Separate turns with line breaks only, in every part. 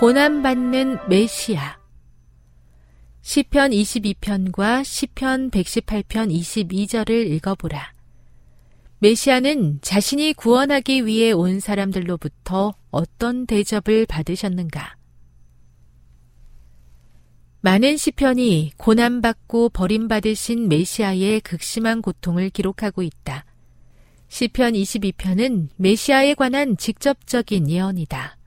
고난받는 메시아 시편 22편과 시편 118편 22절을 읽어보라. 메시아는 자신이 구원하기 위해 온 사람들로부터 어떤 대접을 받으셨는가? 많은 시편이 고난받고 버림받으신 메시아의 극심한 고통을 기록하고 있다. 시편 22편은 메시아에 관한 직접적인 예언이다.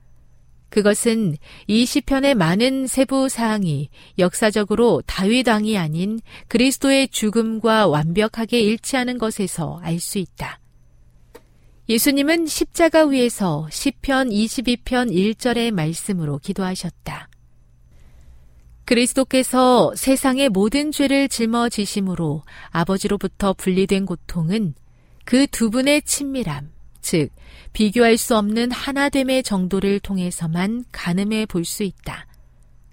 그것은 이 시편의 많은 세부 사항이 역사적으로 다윗 왕이 아닌 그리스도의 죽음과 완벽하게 일치하는 것에서 알 수 있다. 예수님은 십자가 위에서 시편 22편 1절의 말씀으로 기도하셨다. 그리스도께서 세상의 모든 죄를 짊어지심으로 아버지로부터 분리된 고통은 그 두 분의 친밀함, 즉 비교할 수 없는 하나됨의 정도를 통해서만 가늠해 볼 수 있다.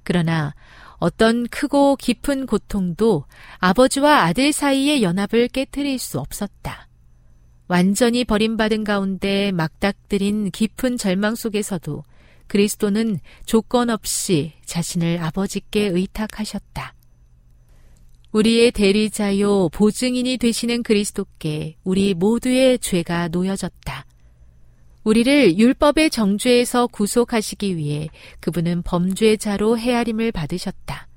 그러나 어떤 크고 깊은 고통도 아버지와 아들 사이의 연합을 깨뜨릴 수 없었다. 완전히 버림받은 가운데 막닥들인 깊은 절망 속에서도 그리스도는 조건 없이 자신을 아버지께 의탁하셨다. 우리의 대리자요 보증인이 되시는 그리스도께 우리 모두의 죄가 놓여졌다. 우리를 율법의 정죄에서 구속하시기 위해 그분은 범죄자로 헤아림을 받으셨다.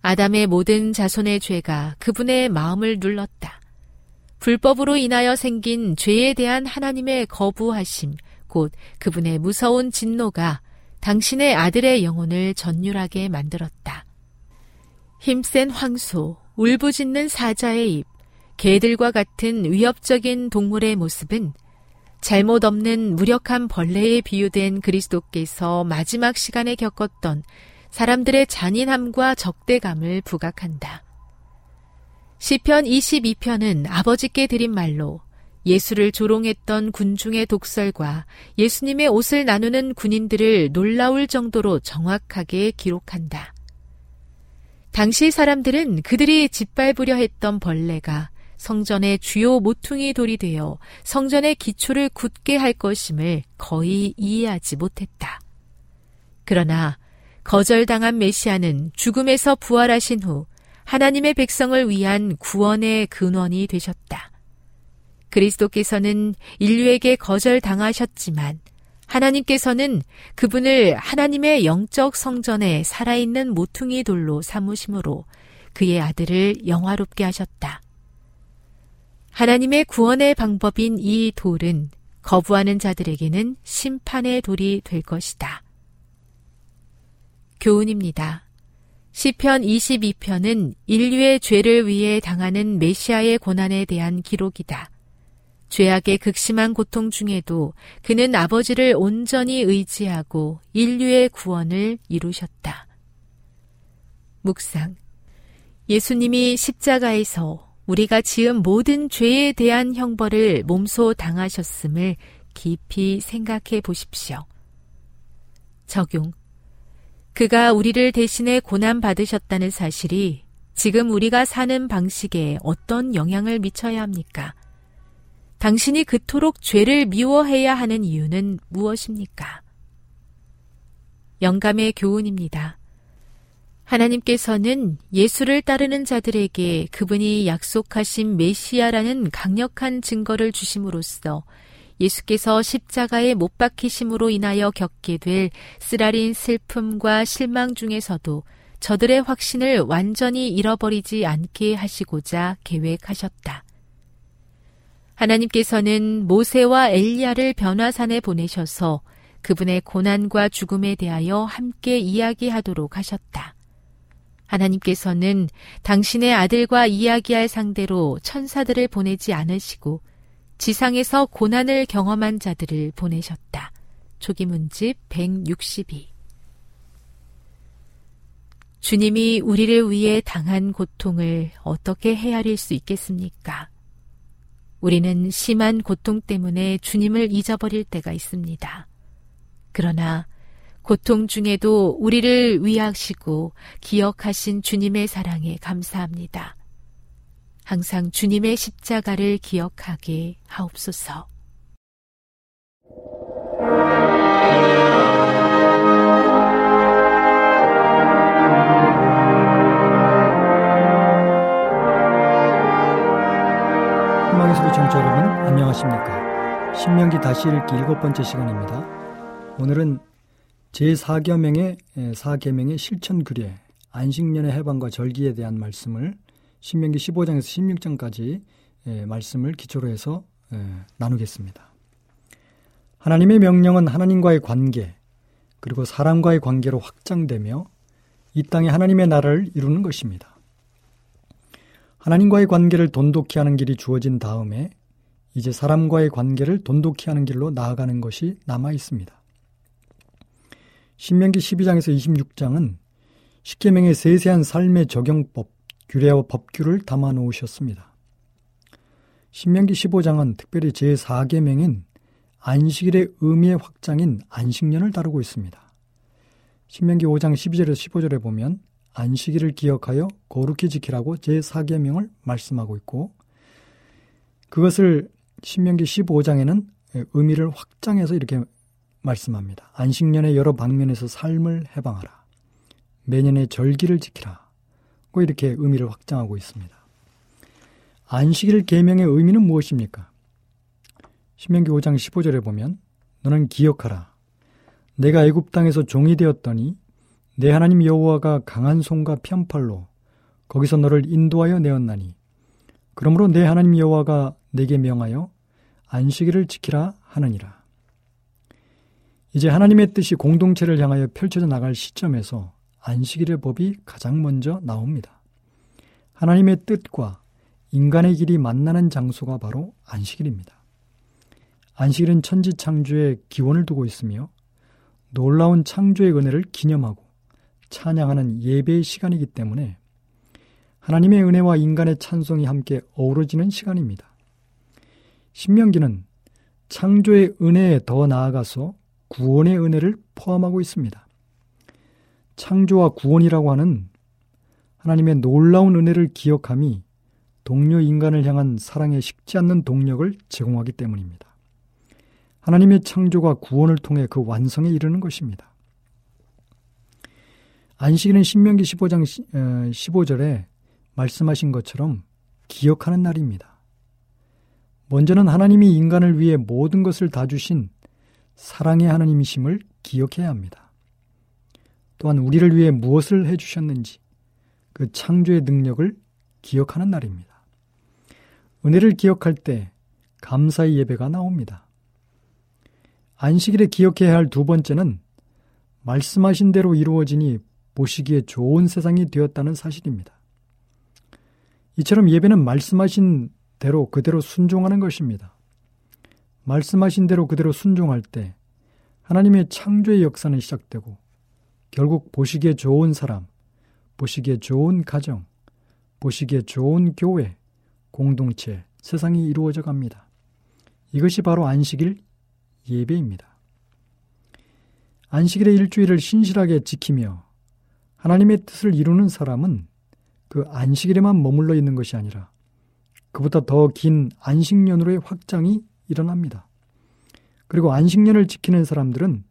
아담의 모든 자손의 죄가 그분의 마음을 눌렀다. 불법으로 인하여 생긴 죄에 대한 하나님의 거부하심, 곧 그분의 무서운 진노가 당신의 아들의 영혼을 전율하게 만들었다. 힘센 황소, 울부짖는 사자의 입, 개들과 같은 위협적인 동물의 모습은 잘못 없는 무력한 벌레에 비유된 그리스도께서 마지막 시간에 겪었던 사람들의 잔인함과 적대감을 부각한다. 시편 22편은 아버지께 드린 말로 예수를 조롱했던 군중의 독설과 예수님의 옷을 나누는 군인들을 놀라울 정도로 정확하게 기록한다. 당시 사람들은 그들이 짓밟으려 했던 벌레가 성전의 주요 모퉁이 돌이 되어 성전의 기초를 굳게 할 것임을 거의 이해하지 못했다. 그러나 거절당한 메시아는 죽음에서 부활하신 후 하나님의 백성을 위한 구원의 근원이 되셨다. 그리스도께서는 인류에게 거절당하셨지만 하나님께서는 그분을 하나님의 영적 성전에 살아있는 모퉁이 돌로 삼으심으로 그의 아들을 영화롭게 하셨다. 하나님의 구원의 방법인 이 돌은 거부하는 자들에게는 심판의 돌이 될 것이다. 교훈입니다. 시편 22편은 인류의 죄를 위해 당하는 메시아의 고난에 대한 기록이다. 죄악의 극심한 고통 중에도 그는 아버지를 온전히 의지하고 인류의 구원을 이루셨다. 묵상. 예수님이 십자가에서 우리가 지은 모든 죄에 대한 형벌을 몸소 당하셨음을 깊이 생각해 보십시오. 적용. 그가 우리를 대신해 고난받으셨다는 사실이 지금 우리가 사는 방식에 어떤 영향을 미쳐야 합니까? 당신이 그토록 죄를 미워해야 하는 이유는 무엇입니까? 영감의 교훈입니다. 하나님께서는 예수를 따르는 자들에게 그분이 약속하신 메시아라는 강력한 증거를 주심으로써 예수께서 십자가에 못 박히심으로 인하여 겪게 될 쓰라린 슬픔과 실망 중에서도 저들의 확신을 완전히 잃어버리지 않게 하시고자 계획하셨다. 하나님께서는 모세와 엘리야를 변화산에 보내셔서 그분의 고난과 죽음에 대하여 함께 이야기하도록 하셨다. 하나님께서는 당신의 아들과 이야기할 상대로 천사들을 보내지 않으시고 지상에서 고난을 경험한 자들을 보내셨다. 조기문집 162 주님이 우리를 위해 당한 고통을 어떻게 헤아릴 수 있겠습니까? 우리는 심한 고통 때문에 주님을 잊어버릴 때가 있습니다. 그러나 고통 중에도 우리를 위하시고 기억하신 주님의 사랑에 감사합니다. 항상 주님의 십자가를 기억하게 하옵소서.
소리 청취자 여러분 안녕하십니까 신명기 다시 읽기 일곱 번째 시간입니다 오늘은 제4계명의 4계명의 실천 규례, 안식년의 해방과 절기에 대한 말씀을 신명기 15장에서 16장까지 말씀을 기초로 해서 나누겠습니다. 하나님의 명령은 하나님과의 관계, 그리고 사람과의 관계로 확장되며 이 땅에 하나님의 나라를 이루는 것입니다. 하나님과의 관계를 돈독히 하는 길이 주어진 다음에 이제 사람과의 관계를 돈독히 하는 길로 나아가는 것이 남아 있습니다. 신명기 12장에서 26장은 십계명의 세세한 삶의 적용법, 규례와 법규를 담아 놓으셨습니다. 신명기 15장은 특별히 제4계명인 안식일의 의미의 확장인 안식년을 다루고 있습니다. 신명기 5장 12절에서 15절에 보면 안식일을 기억하여 거룩히 지키라고 제4계명을 말씀하고 있고 그것을 신명기 15장에는 의미를 확장해서 이렇게 말씀합니다. 안식년의 여러 방면에서 삶을 해방하라. 매년의 절기를 지키라. 고 이렇게 의미를 확장하고 있습니다. 안식일 계명의 의미는 무엇입니까? 신명기 5장 15절에 보면 너는 기억하라. 내가 애굽 땅에서 종이 되었더니 내 하나님 여호와가 강한 손과 편팔로 거기서 너를 인도하여 내었나니 그러므로 내 하나님 여호와가 내게 명하여 안식일을 지키라 하느니라. 이제 하나님의 뜻이 공동체를 향하여 펼쳐져 나갈 시점에서 안식일의 법이 가장 먼저 나옵니다. 하나님의 뜻과 인간의 길이 만나는 장소가 바로 안식일입니다. 안식일은 천지 창조의 기원을 두고 있으며 놀라운 창조의 은혜를 기념하고 찬양하는 예배의 시간이기 때문에 하나님의 은혜와 인간의 찬송이 함께 어우러지는 시간입니다. 신명기는 창조의 은혜에 더 나아가서 구원의 은혜를 포함하고 있습니다. 창조와 구원이라고 하는 하나님의 놀라운 은혜를 기억함이 동료 인간을 향한 사랑에 식지 않는 동력을 제공하기 때문입니다. 하나님의 창조가 구원을 통해 그 완성에 이르는 것입니다. 안식일은 신명기 15장 15절에 말씀하신 것처럼 기억하는 날입니다. 먼저는 하나님이 인간을 위해 모든 것을 다 주신 사랑의 하나님이심을 기억해야 합니다. 또한 우리를 위해 무엇을 해주셨는지 그 창조의 능력을 기억하는 날입니다. 은혜를 기억할 때 감사의 예배가 나옵니다. 안식일에 기억해야 할 두 번째는 말씀하신 대로 이루어지니 보시기에 좋은 세상이 되었다는 사실입니다. 이처럼 예배는 말씀하신 대로 그대로 순종하는 것입니다. 말씀하신 대로 그대로 순종할 때 하나님의 창조의 역사는 시작되고 결국 보시기에 좋은 사람, 보시기에 좋은 가정, 보시기에 좋은 교회, 공동체, 세상이 이루어져 갑니다. 이것이 바로 안식일 예배입니다. 안식일의 일주일을 신실하게 지키며 하나님의 뜻을 이루는 사람은 그 안식일에만 머물러 있는 것이 아니라 그보다 더 긴 안식년으로의 확장이 일어납니다. 그리고 안식년을 지키는 사람들은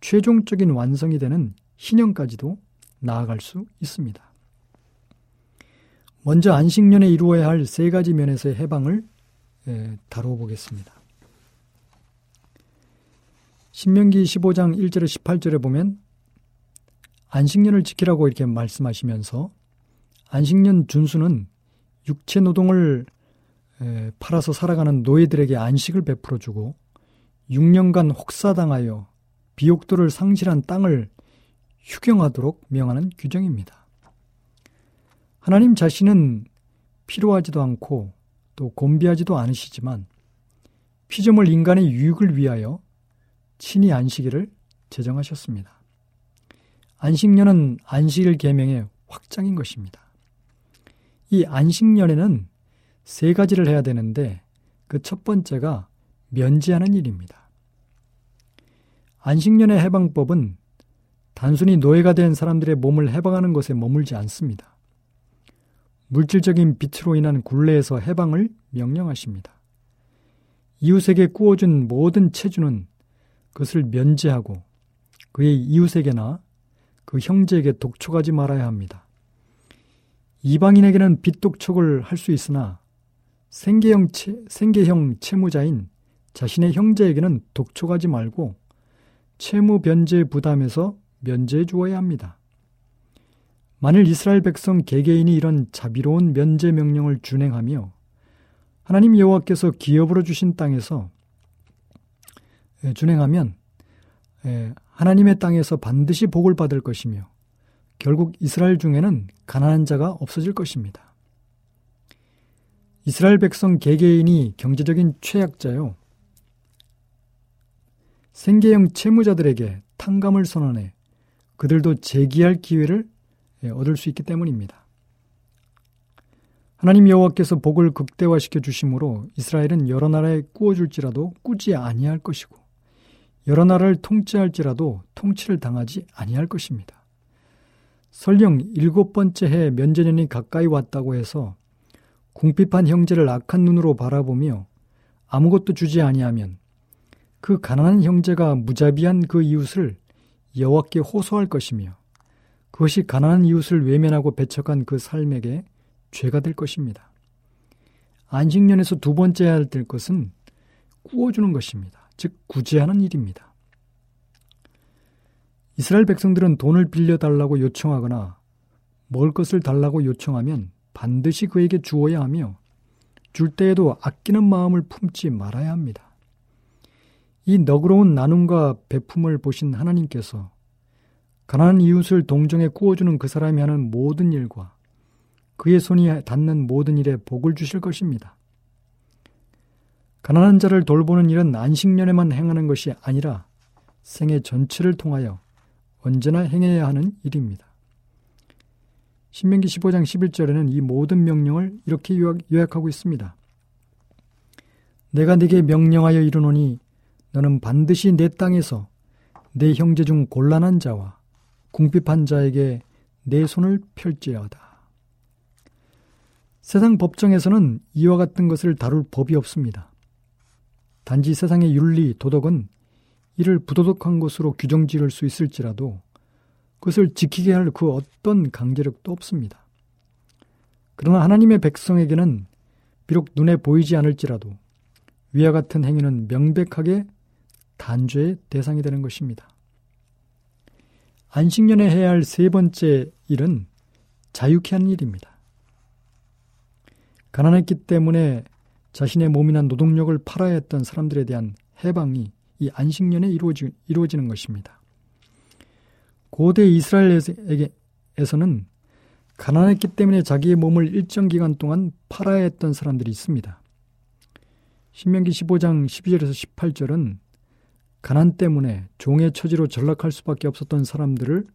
최종적인 완성이 되는 희년까지도 나아갈 수 있습니다. 먼저 안식년에 이루어야 할 세 가지 면에서의 해방을 다루어 보겠습니다. 신명기 15장 1절에 18절에 보면 안식년을 지키라고 이렇게 말씀하시면서 안식년 준수는 육체 노동을 팔아서 살아가는 노예들에게 안식을 베풀어 주고 6년간 혹사당하여 비옥도를 상실한 땅을 휴경하도록 명하는 규정입니다. 하나님 자신은 필요하지도 않고 또 곤비하지도 않으시지만 피조물 인간의 유익을 위하여 친히 안식일을 제정하셨습니다. 안식년은 안식일 계명의 확장인 것입니다. 이 안식년에는 세 가지를 해야 되는데 그 첫 번째가 면제하는 일입니다. 안식년의 해방법은 단순히 노예가 된 사람들의 몸을 해방하는 것에 머물지 않습니다. 물질적인 빛으로 인한 굴레에서 해방을 명령하십니다. 이웃에게 꾸어준 모든 체주는 그것을 면제하고 그의 이웃에게나 그 형제에게 독촉하지 말아야 합니다. 이방인에게는 빚 독촉을 할 수 있으나 생계형, 채, 생계형 채무자인 자신의 형제에게는 독촉하지 말고 채무 변제 부담에서 면제해 주어야 합니다. 만일 이스라엘 백성 개개인이 이런 자비로운 면제 명령을 준행하며 하나님 여호와께서 기업으로 주신 땅에서 준행하면 하나님의 땅에서 반드시 복을 받을 것이며 결국 이스라엘 중에는 가난한 자가 없어질 것입니다. 이스라엘 백성 개개인이 경제적인 최약자요. 생계형 채무자들에게 탕감을 선언해 그들도 재기할 기회를 얻을 수 있기 때문입니다. 하나님 여호와께서 복을 극대화시켜 주심으로 이스라엘은 여러 나라에 꾸어줄지라도 꾸지 아니할 것이고 여러 나라를 통치할지라도 통치를 당하지 아니할 것입니다. 설령 일곱 번째 해 면제년이 가까이 왔다고 해서 궁핍한 형제를 악한 눈으로 바라보며 아무것도 주지 아니하면 그 가난한 형제가 무자비한 그 이웃을 여호와께 호소할 것이며 그것이 가난한 이웃을 외면하고 배척한 그 삶에게 죄가 될 것입니다. 안식년에서 두 번째 해야 될 것은 꾸어주는 것입니다. 즉 구제하는 일입니다. 이스라엘 백성들은 돈을 빌려달라고 요청하거나 먹을 것을 달라고 요청하면 반드시 그에게 주어야 하며 줄 때에도 아끼는 마음을 품지 말아야 합니다. 이 너그러운 나눔과 베품을 보신 하나님께서 가난한 이웃을 동정에 구워주는 그 사람이 하는 모든 일과 그의 손이 닿는 모든 일에 복을 주실 것입니다. 가난한 자를 돌보는 일은 안식년에만 행하는 것이 아니라 생애 전체를 통하여 언제나 행해야 하는 일입니다. 신명기 15장 11절에는 이 모든 명령을 이렇게 요약하고 있습니다. 내가 네게 명령하여 이르노니 너는 반드시 내 땅에서 내 형제 중 곤란한 자와 궁핍한 자에게 내 손을 펼지어다. 세상 법정에서는 이와 같은 것을 다룰 법이 없습니다. 단지 세상의 윤리, 도덕은 이를 부도덕한 것으로 규정 지을 수 있을지라도 그것을 지키게 할 그 어떤 강제력도 없습니다. 그러나 하나님의 백성에게는 비록 눈에 보이지 않을지라도 위와 같은 행위는 명백하게 단죄의 대상이 되는 것입니다. 안식년에 해야 할 세 번째 일은 자유케 하는 일입니다. 가난했기 때문에 자신의 몸이나 노동력을 팔아야 했던 사람들에 대한 해방이 이 안식년에 이루어지, 이루어지는 것입니다. 고대 이스라엘에서는 가난했기 때문에 자기의 몸을 일정 기간 동안 팔아야 했던 사람들이 있습니다. 신명기 15장 12절에서 18절은 가난 때문에 종의 처지로 전락할 수밖에 없었던 사람들을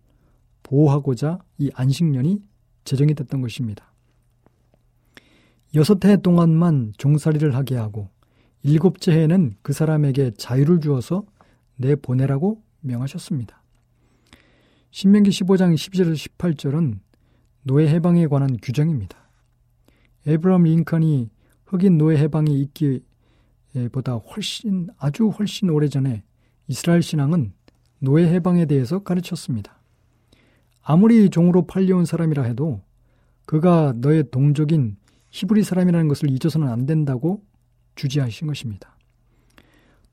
보호하고자 이 안식년이 제정이 됐던 것입니다. 여섯 해 동안만 종살이를 하게 하고 일곱째 해에는 그 사람에게 자유를 주어서 내보내라고 명하셨습니다. 신명기 15장 12절에서 18절은 노예 해방에 관한 규정입니다. 에브람 링컨이 흑인 노예 해방이 있기보다 훨씬 아주 훨씬 오래전에 이스라엘 신앙은 노예 해방에 대해서 가르쳤습니다. 아무리 종으로 팔려온 사람이라 해도 그가 너의 동족인 히브리 사람이라는 것을 잊어서는 안 된다고 주지하신 것입니다.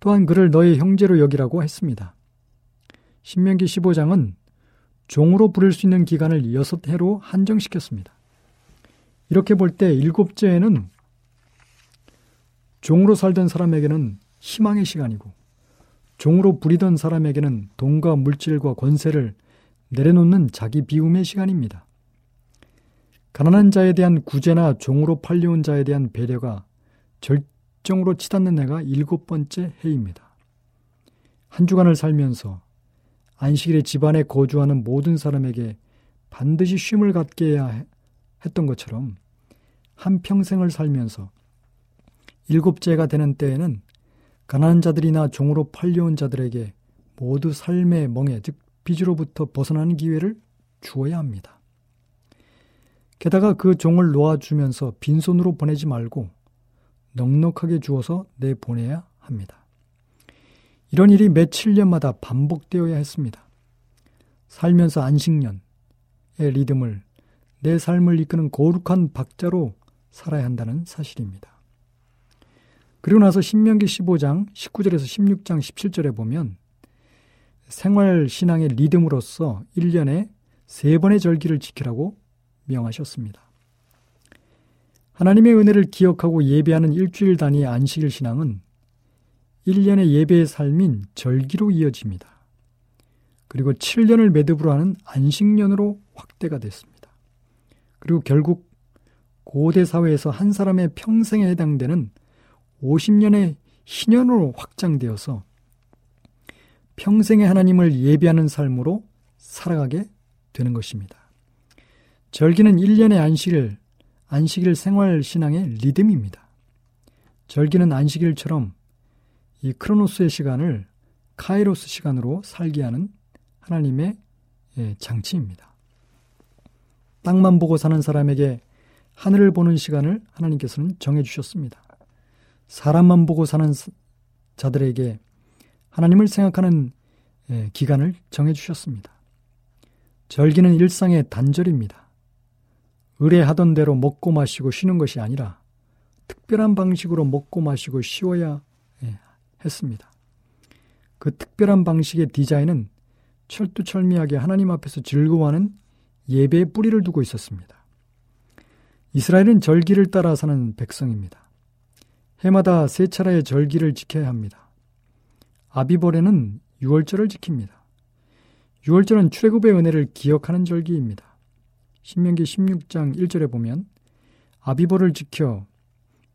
또한 그를 너의 형제로 여기라고 했습니다. 신명기 15장은 종으로 부를 수 있는 기간을 여섯 해로 한정시켰습니다. 이렇게 볼 때 일곱째 해는 종으로 살던 사람에게는 희망의 시간이고 종으로 부리던 사람에게는 돈과 물질과 권세를 내려놓는 자기 비움의 시간입니다. 가난한 자에 대한 구제나 종으로 팔려온 자에 대한 배려가 절정으로 치닫는 해가 일곱 번째 해입니다. 한 주간을 살면서 안식일에 집안에 거주하는 모든 사람에게 반드시 쉼을 갖게 해야 했던 것처럼 한 평생을 살면서 일곱째가 되는 때에는 가난한 자들이나 종으로 팔려온 자들에게 모두 삶의 멍에 즉 빚으로부터 벗어나는 기회를 주어야 합니다. 게다가 그 종을 놓아주면서 빈손으로 보내지 말고 넉넉하게 주어서 내보내야 합니다. 이런 일이 며칠 년마다 반복되어야 했습니다. 살면서 안식년의 리듬을 내 삶을 이끄는 거룩한 박자로 살아야 한다는 사실입니다. 그리고 나서 신명기 15장 19절에서 16장 17절에 보면 생활 신앙의 리듬으로서 1년에 세 번의 절기를 지키라고 명하셨습니다. 하나님의 은혜를 기억하고 예배하는 일주일 단위의 안식일 신앙은 1년의 예배의 삶인 절기로 이어집니다. 그리고 7년을 매듭으로 하는 안식년으로 확대가 됐습니다. 그리고 결국 고대 사회에서 한 사람의 평생에 해당되는 50년의 희년으로 확장되어서 평생의 하나님을 예배하는 삶으로 살아가게 되는 것입니다. 절기는 1년의 안식일, 안식일 생활 신앙의 리듬입니다. 절기는 안식일처럼 이 크로노스의 시간을 카이로스 시간으로 살게 하는 하나님의 예, 장치입니다. 땅만 보고 사는 사람에게 하늘을 보는 시간을 하나님께서는 정해 주셨습니다. 사람만 보고 사는 자들에게 하나님을 생각하는 예, 기간을 정해 주셨습니다. 절기는 일상의 단절입니다. 의뢰하던 대로 먹고 마시고 쉬는 것이 아니라 특별한 방식으로 먹고 마시고 쉬어야 했습니다. 그 특별한 방식의 디자인은 철두철미하게 하나님 앞에서 즐거워하는 예배의 뿌리를 두고 있었습니다. 이스라엘은 절기를 따라 사는 백성입니다. 해마다 세 차례의 절기를 지켜야 합니다. 아비벌에는 6월절을 지킵니다. 6월절은 출애굽의 은혜를 기억하는 절기입니다. 신명기 16장 1절에 보면 아비벌을 지켜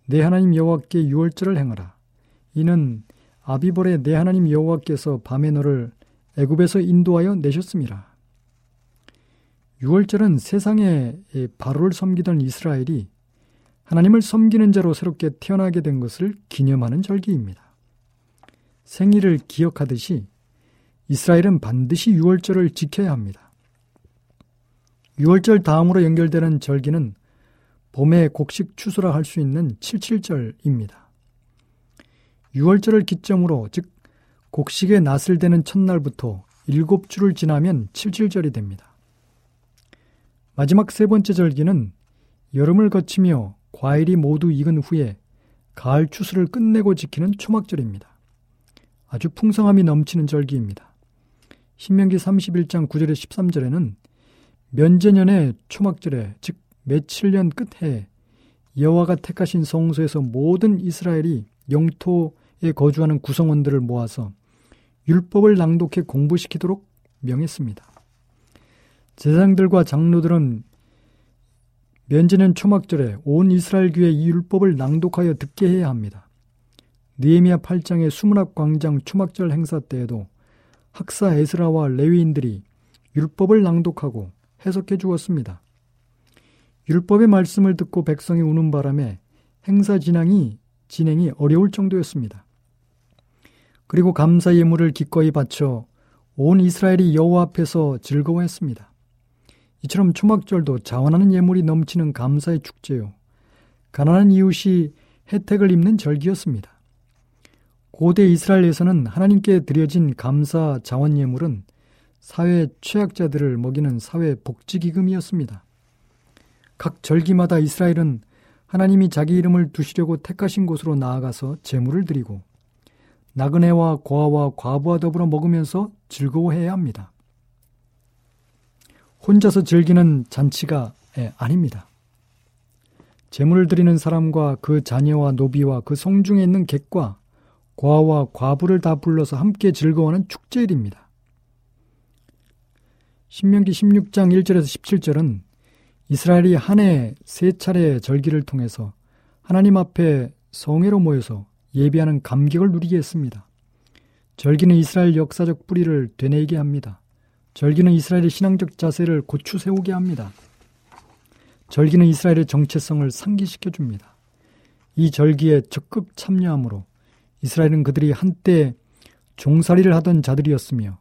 내 하나님 여호와께 6월절을 행하라. 이는 아비벌의 내 하나님 여호와께서 밤에 너를 애굽에서 인도하여 내셨습니다. 6월절은 세상에 바로를 섬기던 이스라엘이 하나님을 섬기는 자로 새롭게 태어나게 된 것을 기념하는 절기입니다. 생일을 기억하듯이 이스라엘은 반드시 6월절을 지켜야 합니다. 6월절 다음으로 연결되는 절기는 봄의 곡식 추수라 할 수 있는 77절입니다. 6월절을 기점으로 즉 곡식의 낫을 대는 첫날부터 일곱 주를 지나면 77절이 됩니다. 마지막 세 번째 절기는 여름을 거치며 과일이 모두 익은 후에 가을 추수를 끝내고 지키는 초막절입니다. 아주 풍성함이 넘치는 절기입니다. 신명기 31장 9절에 13절에는 면제년의 초막절에 즉 며칠년 끝해 여호와가 택하신 성소에서 모든 이스라엘이 영토에 거주하는 구성원들을 모아서 율법을 낭독해 공부시키도록 명했습니다. 제사장들과 장로들은 면제년 초막절에 온 이스라엘 교회 이 율법을 낭독하여 듣게 해야 합니다. 느헤미야 8장의 수문학 광장 초막절 행사 때에도 학사 에스라와 레위인들이 율법을 낭독하고 해석해 주었습니다. 율법의 말씀을 듣고 백성이 우는 바람에 행사 진행이 진행이 어려울 정도였습니다. 그리고 감사 예물을 기꺼이 바쳐 온 이스라엘이 여호와 앞에서 즐거워했습니다. 이처럼 초막절도 자원하는 예물이 넘치는 감사의 축제요. 가난한 이웃이 혜택을 입는 절기였습니다. 고대 이스라엘에서는 하나님께 드려진 감사 자원 예물은 사회 취약자들을 먹이는 사회 복지기금이었습니다. 각 절기마다 이스라엘은 하나님이 자기 이름을 두시려고 택하신 곳으로 나아가서 제물을 드리고 나그네와 고아와 과부와 더불어 먹으면서 즐거워해야 합니다. 혼자서 즐기는 잔치가 아닙니다. 제물을 드리는 사람과 그 자녀와 노비와 그 성중에 있는 객과 고아와 과부를 다 불러서 함께 즐거워하는 축제일입니다. 신명기 16장 1절에서 17절은 이스라엘이 한 해 세 차례 절기를 통해서 하나님 앞에 성회로 모여서 예비하는 감격을 누리게 했습니다. 절기는 이스라엘 역사적 뿌리를 되뇌이게 합니다. 절기는 이스라엘의 신앙적 자세를 고추 세우게 합니다. 절기는 이스라엘의 정체성을 상기시켜 줍니다. 이 절기에 적극 참여함으로 이스라엘은 그들이 한때 종살이를 하던 자들이었으며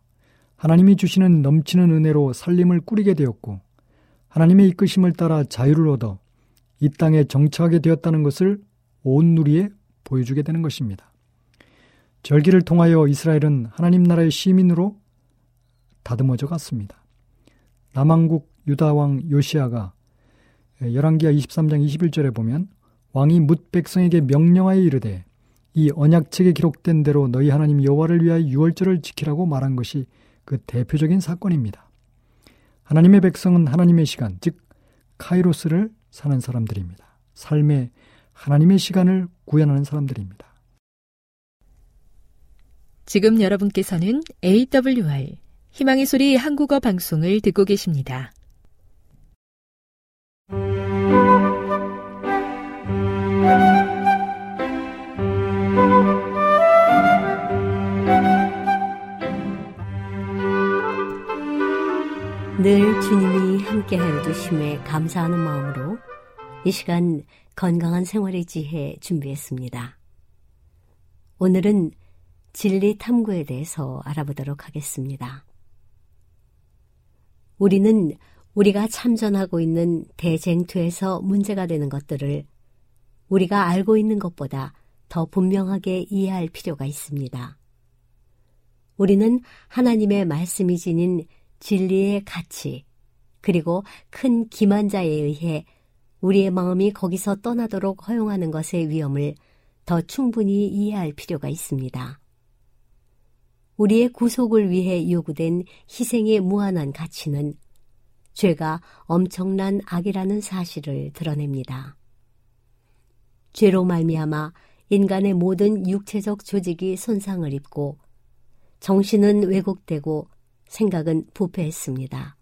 하나님이 주시는 넘치는 은혜로 살림을 꾸리게 되었고 하나님의 이끄심을 따라 자유를 얻어 이 땅에 정착하게 되었다는 것을 온 누리에 보여주게 되는 것입니다. 절기를 통하여 이스라엘은 하나님 나라의 시민으로 다듬어져 갔습니다. 남왕국 유다왕 요시아가 열왕기하 23장 21절에 보면 왕이 뭇 백성에게 명령하여 이르되 이 언약책에 기록된 대로 너희 하나님 여호와를 위하여 유월절을 지키라고 말한 것이 그 대표적인 사건입니다. 하나님의 백성은 하나님의 시간, 즉 카이로스를 사는 사람들입니다. 삶의 하나님의 시간을 구현하는 사람들입니다.
지금 여러분께서는 AWR 희망의 소리 한국어 방송을 듣고 계십니다.
늘 주님이 함께하여 주심에 감사하는 마음으로 이 시간 건강한 생활의 지혜 준비했습니다. 오늘은 진리 탐구에 대해서 알아보도록 하겠습니다. 우리는 우리가 참전하고 있는 대쟁투에서 문제가 되는 것들을 우리가 알고 있는 것보다 더 분명하게 이해할 필요가 있습니다. 우리는 하나님의 말씀이 지닌 진리의 가치, 그리고 큰 기만자에 의해 우리의 마음이 거기서 떠나도록 허용하는 것의 위험을 더 충분히 이해할 필요가 있습니다. 우리의 구속을 위해 요구된 희생의 무한한 가치는 죄가 엄청난 악이라는 사실을 드러냅니다. 죄로 말미암아 인간의 모든 육체적 조직이 손상을 입고 정신은 왜곡되고 생각은 부패했습니다.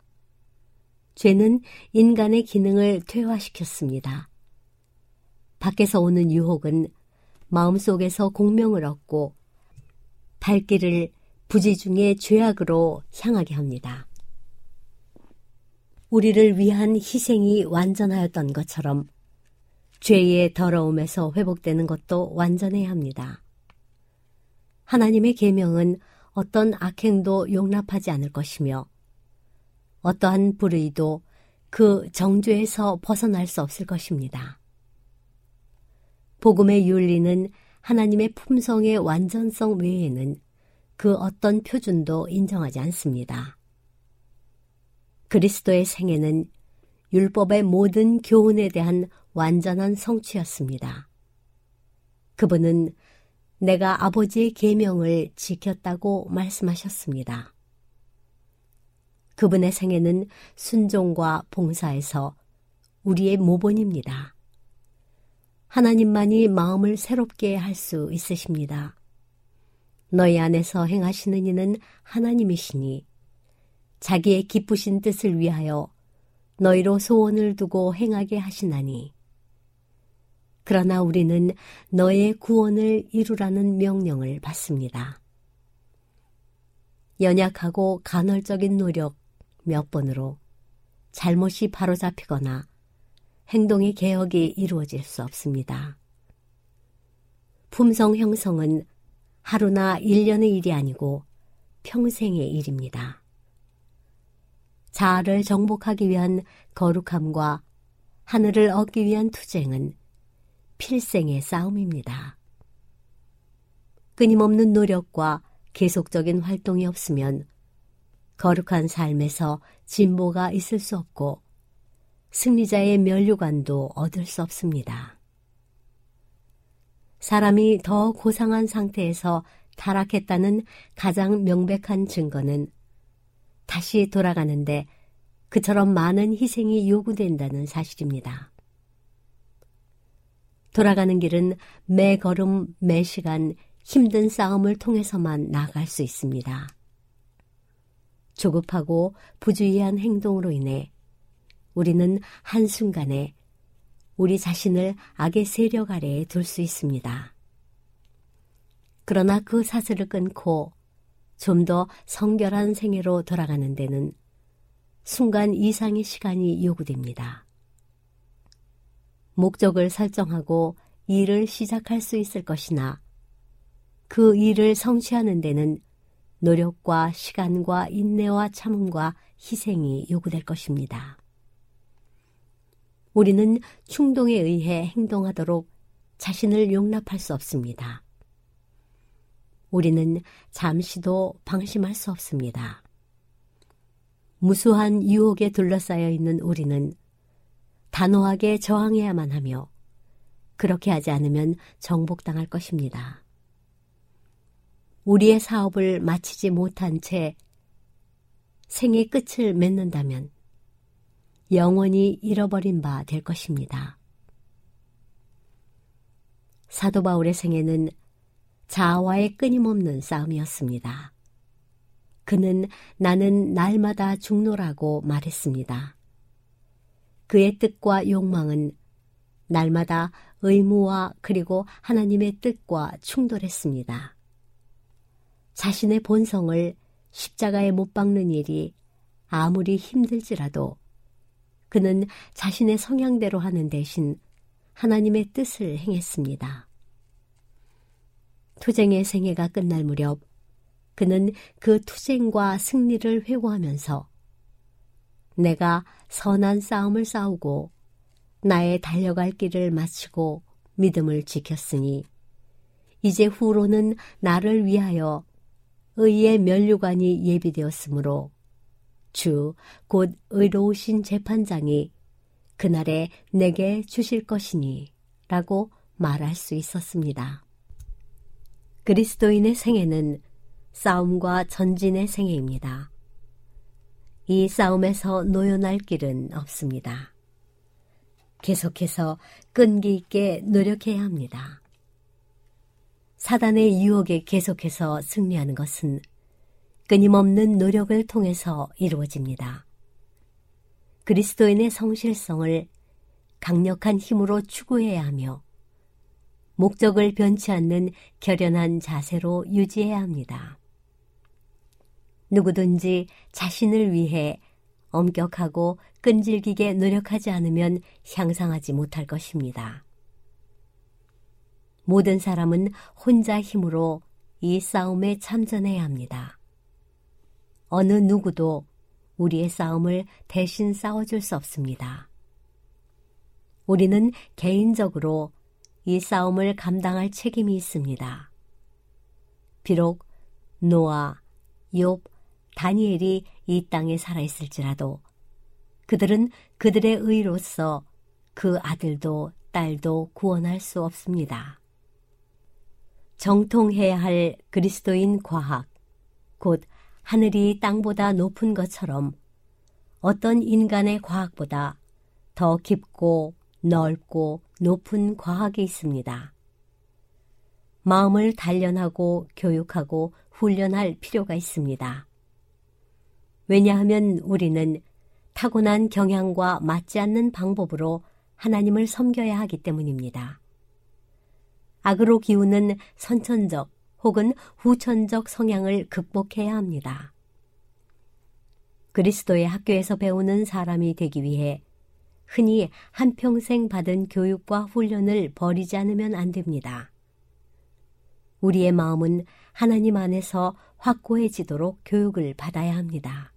죄는 인간의 기능을 퇴화시켰습니다. 밖에서 오는 유혹은 마음속에서 공명을 얻고 발길을 부지중의 죄악으로 향하게 합니다. 우리를 위한 희생이 완전하였던 것처럼 죄의 더러움에서 회복되는 것도 완전해야 합니다. 하나님의 계명은 어떤 악행도 용납하지 않을 것이며 어떠한 불의도 그 정죄에서 벗어날 수 없을 것입니다. 복음의 윤리는 하나님의 품성의 완전성 외에는 그 어떤 표준도 인정하지 않습니다. 그리스도의 생애는 율법의 모든 교훈에 대한 완전한 성취였습니다. 그분은 내가 아버지의 계명을 지켰다고 말씀하셨습니다. 그분의 생애는 순종과 봉사에서 우리의 모본입니다. 하나님만이 마음을 새롭게 할 수 있으십니다. 너희 안에서 행하시는 이는 하나님이시니 자기의 기쁘신 뜻을 위하여 너희로 소원을 두고 행하게 하시나니 그러나 우리는 너의 구원을 이루라는 명령을 받습니다. 연약하고 간헐적인 노력 몇 번으로 잘못이 바로잡히거나 행동의 개혁이 이루어질 수 없습니다. 품성 형성은 하루나 일년의 일이 아니고 평생의 일입니다. 자아를 정복하기 위한 거룩함과 하늘을 얻기 위한 투쟁은 필생의 싸움입니다. 끊임없는 노력과 계속적인 활동이 없으면 거룩한 삶에서 진보가 있을 수 없고 승리자의 면류관도 얻을 수 없습니다. 사람이 더 고상한 상태에서 타락했다는 가장 명백한 증거는 다시 돌아가는데 그처럼 많은 희생이 요구된다는 사실입니다. 돌아가는 길은 매 걸음, 매 시간 힘든 싸움을 통해서만 나아갈 수 있습니다. 조급하고 부주의한 행동으로 인해 우리는 한순간에 우리 자신을 악의 세력 아래에 둘 수 있습니다. 그러나 그 사슬을 끊고 좀 더 성결한 생애로 돌아가는 데는 순간 이상의 시간이 요구됩니다. 목적을 설정하고 일을 시작할 수 있을 것이나 그 일을 성취하는 데는 노력과 시간과 인내와 참음과 희생이 요구될 것입니다. 우리는 충동에 의해 행동하도록 자신을 용납할 수 없습니다. 우리는 잠시도 방심할 수 없습니다. 무수한 유혹에 둘러싸여 있는 우리는 단호하게 저항해야만 하며 그렇게 하지 않으면 정복당할 것입니다. 우리의 사업을 마치지 못한 채 생의 끝을 맺는다면 영원히 잃어버린 바 될 것입니다. 사도 바울의 생애는 자아와의 끊임없는 싸움이었습니다. 그는 나는 날마다 죽노라고 말했습니다. 그의 뜻과 욕망은 날마다 의무와 그리고 하나님의 뜻과 충돌했습니다. 자신의 본성을 십자가에 못 박는 일이 아무리 힘들지라도 그는 자신의 성향대로 하는 대신 하나님의 뜻을 행했습니다. 투쟁의 생애가 끝날 무렵 그는 그 투쟁과 승리를 회고하면서 내가 선한 싸움을 싸우고 나의 달려갈 길을 마치고 믿음을 지켰으니 이제 후로는 나를 위하여 의의 면류관이 예비되었으므로 주 곧 의로우신 재판장이 그날에 내게 주실 것이니 라고 말할 수 있었습니다. 그리스도인의 생애는 싸움과 전진의 생애입니다. 이 싸움에서 노연할 길은 없습니다. 계속해서 끈기 있게 노력해야 합니다. 사단의 유혹에 계속해서 승리하는 것은 끊임없는 노력을 통해서 이루어집니다. 그리스도인의 성실성을 강력한 힘으로 추구해야 하며 목적을 변치 않는 결연한 자세로 유지해야 합니다. 누구든지 자신을 위해 엄격하고 끈질기게 노력하지 않으면 향상하지 못할 것입니다. 모든 사람은 혼자 힘으로 이 싸움에 참전해야 합니다. 어느 누구도 우리의 싸움을 대신 싸워줄 수 없습니다. 우리는 개인적으로 이 싸움을 감당할 책임이 있습니다. 비록 노아, 욥, 다니엘이 이 땅에 살아있을지라도 그들은 그들의 의로서 그 아들도 딸도 구원할 수 없습니다. 정통해야 할 그리스도인 과학, 곧 하늘이 땅보다 높은 것처럼 어떤 인간의 과학보다 더 깊고 넓고 높은 과학이 있습니다. 마음을 단련하고 교육하고 훈련할 필요가 있습니다. 왜냐하면 우리는 타고난 경향과 맞지 않는 방법으로 하나님을 섬겨야 하기 때문입니다. 악으로 기우는 선천적 혹은 후천적 성향을 극복해야 합니다. 그리스도의 학교에서 배우는 사람이 되기 위해 흔히 한평생 받은 교육과 훈련을 버리지 않으면 안 됩니다. 우리의 마음은 하나님 안에서 확고해지도록 교육을 받아야 합니다.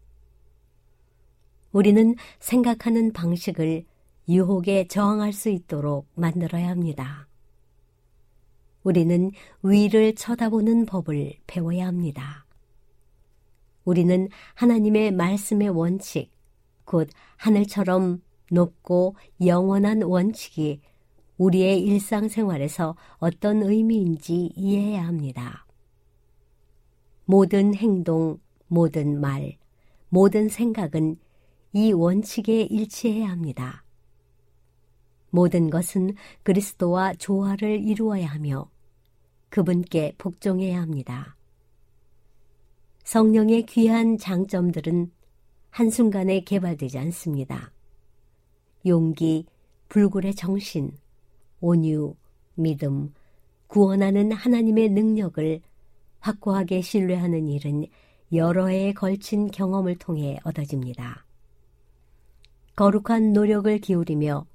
우리는 생각하는 방식을 유혹에 저항할 수 있도록 만들어야 합니다. 우리는 위를 쳐다보는 법을 배워야 합니다. 우리는 하나님의 말씀의 원칙, 곧 하늘처럼 높고 영원한 원칙이 우리의 일상생활에서 어떤 의미인지 이해해야 합니다. 모든 행동, 모든 말, 모든 생각은 이 원칙에 일치해야 합니다. 모든 것은 그리스도와 조화를 이루어야 하며 그분께 복종해야 합니다. 성령의 귀한 장점들은 한순간에 개발되지 않습니다. 용기, 불굴의 정신, 온유, 믿음, 구원하는 하나님의 능력을 확고하게 신뢰하는 일은 여러 해에 걸친 경험을 통해 얻어집니다. 거룩한 노력을 기울이며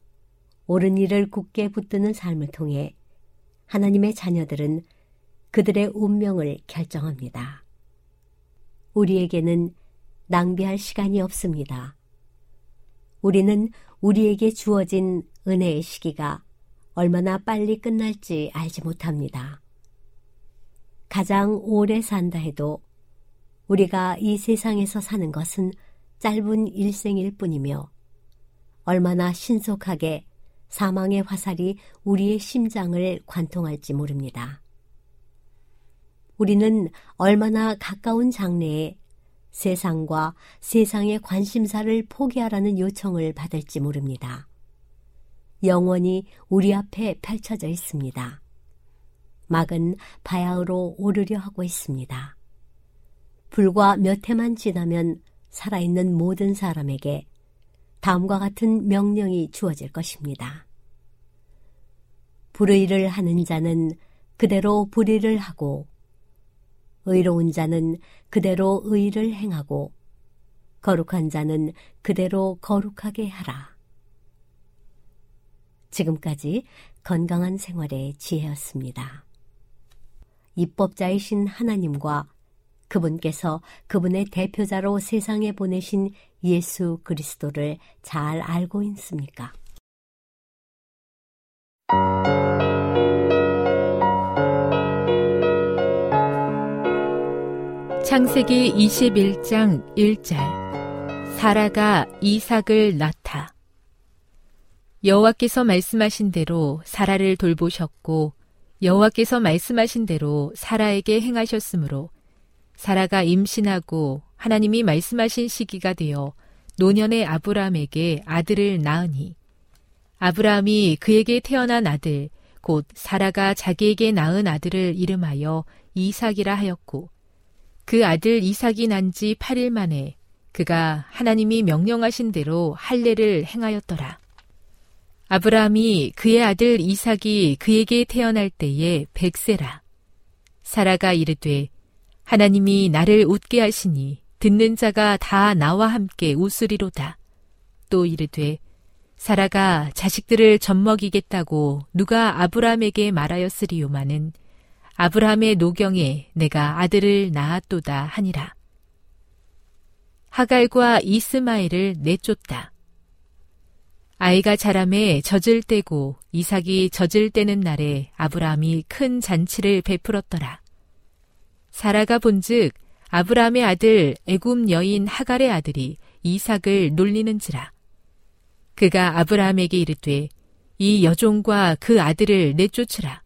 옳은 일을 굳게 붙드는 삶을 통해 하나님의 자녀들은 그들의 운명을 결정합니다. 우리에게는 낭비할 시간이 없습니다. 우리는 우리에게 주어진 은혜의 시기가 얼마나 빨리 끝날지 알지 못합니다. 가장 오래 산다 해도 우리가 이 세상에서 사는 것은 짧은 일생일 뿐이며 얼마나 신속하게 사망의 화살이 우리의 심장을 관통할지 모릅니다. 우리는 얼마나 가까운 장래에 세상과 세상의 관심사를 포기하라는 요청을 받을지 모릅니다. 영원히 우리 앞에 펼쳐져 있습니다. 막은 바야흐로 오르려 하고 있습니다. 불과 몇 해만 지나면 살아있는 모든 사람에게 다음과 같은 명령이 주어질 것입니다. 불의를 하는 자는 그대로 불의를 하고 의로운 자는 그대로 의를 행하고 거룩한 자는 그대로 거룩하게 하라. 지금까지 건강한 생활의 지혜였습니다. 입법자이신 하나님과 그분께서 그분의 대표자로 세상에 보내신 예수 그리스도를 잘 알고 있습니까?
창세기 21장 1절 사라가 이삭을 낳다. 여호와께서 말씀하신 대로 사라를 돌보셨고 여호와께서 말씀하신 대로 사라에게 행하셨으므로 사라가 임신하고 하나님이 말씀하신 시기가 되어 노년의 아브라함에게 아들을 낳으니 아브라함이 그에게 태어난 아들 곧 사라가 자기에게 낳은 아들을 이름하여 이삭이라 하였고 그 아들 이삭이 난 지 8일 만에 그가 하나님이 명령하신 대로 할례를 행하였더라. 아브라함이 그의 아들 이삭이 그에게 태어날 때에 백세라. 사라가 이르되 하나님이 나를 웃게 하시니 듣는 자가 다 나와 함께 웃으리로다. 또 이르되 사라가 자식들을 젖먹이겠다고 누가 아브라함에게 말하였으리요마는 아브라함의 노경에 내가 아들을 낳았도다 하니라. 하갈과 이스마엘을 내쫓다. 아이가 자람에 젖을 떼고 이삭이 젖을 떼는 날에 아브라함이 큰 잔치를 베풀었더라. 사라가 본즉 아브라함의 아들 애굽 여인 하갈의 아들이 이삭을 놀리는지라 그가 아브라함에게 이르되 이 여종과 그 아들을 내쫓으라.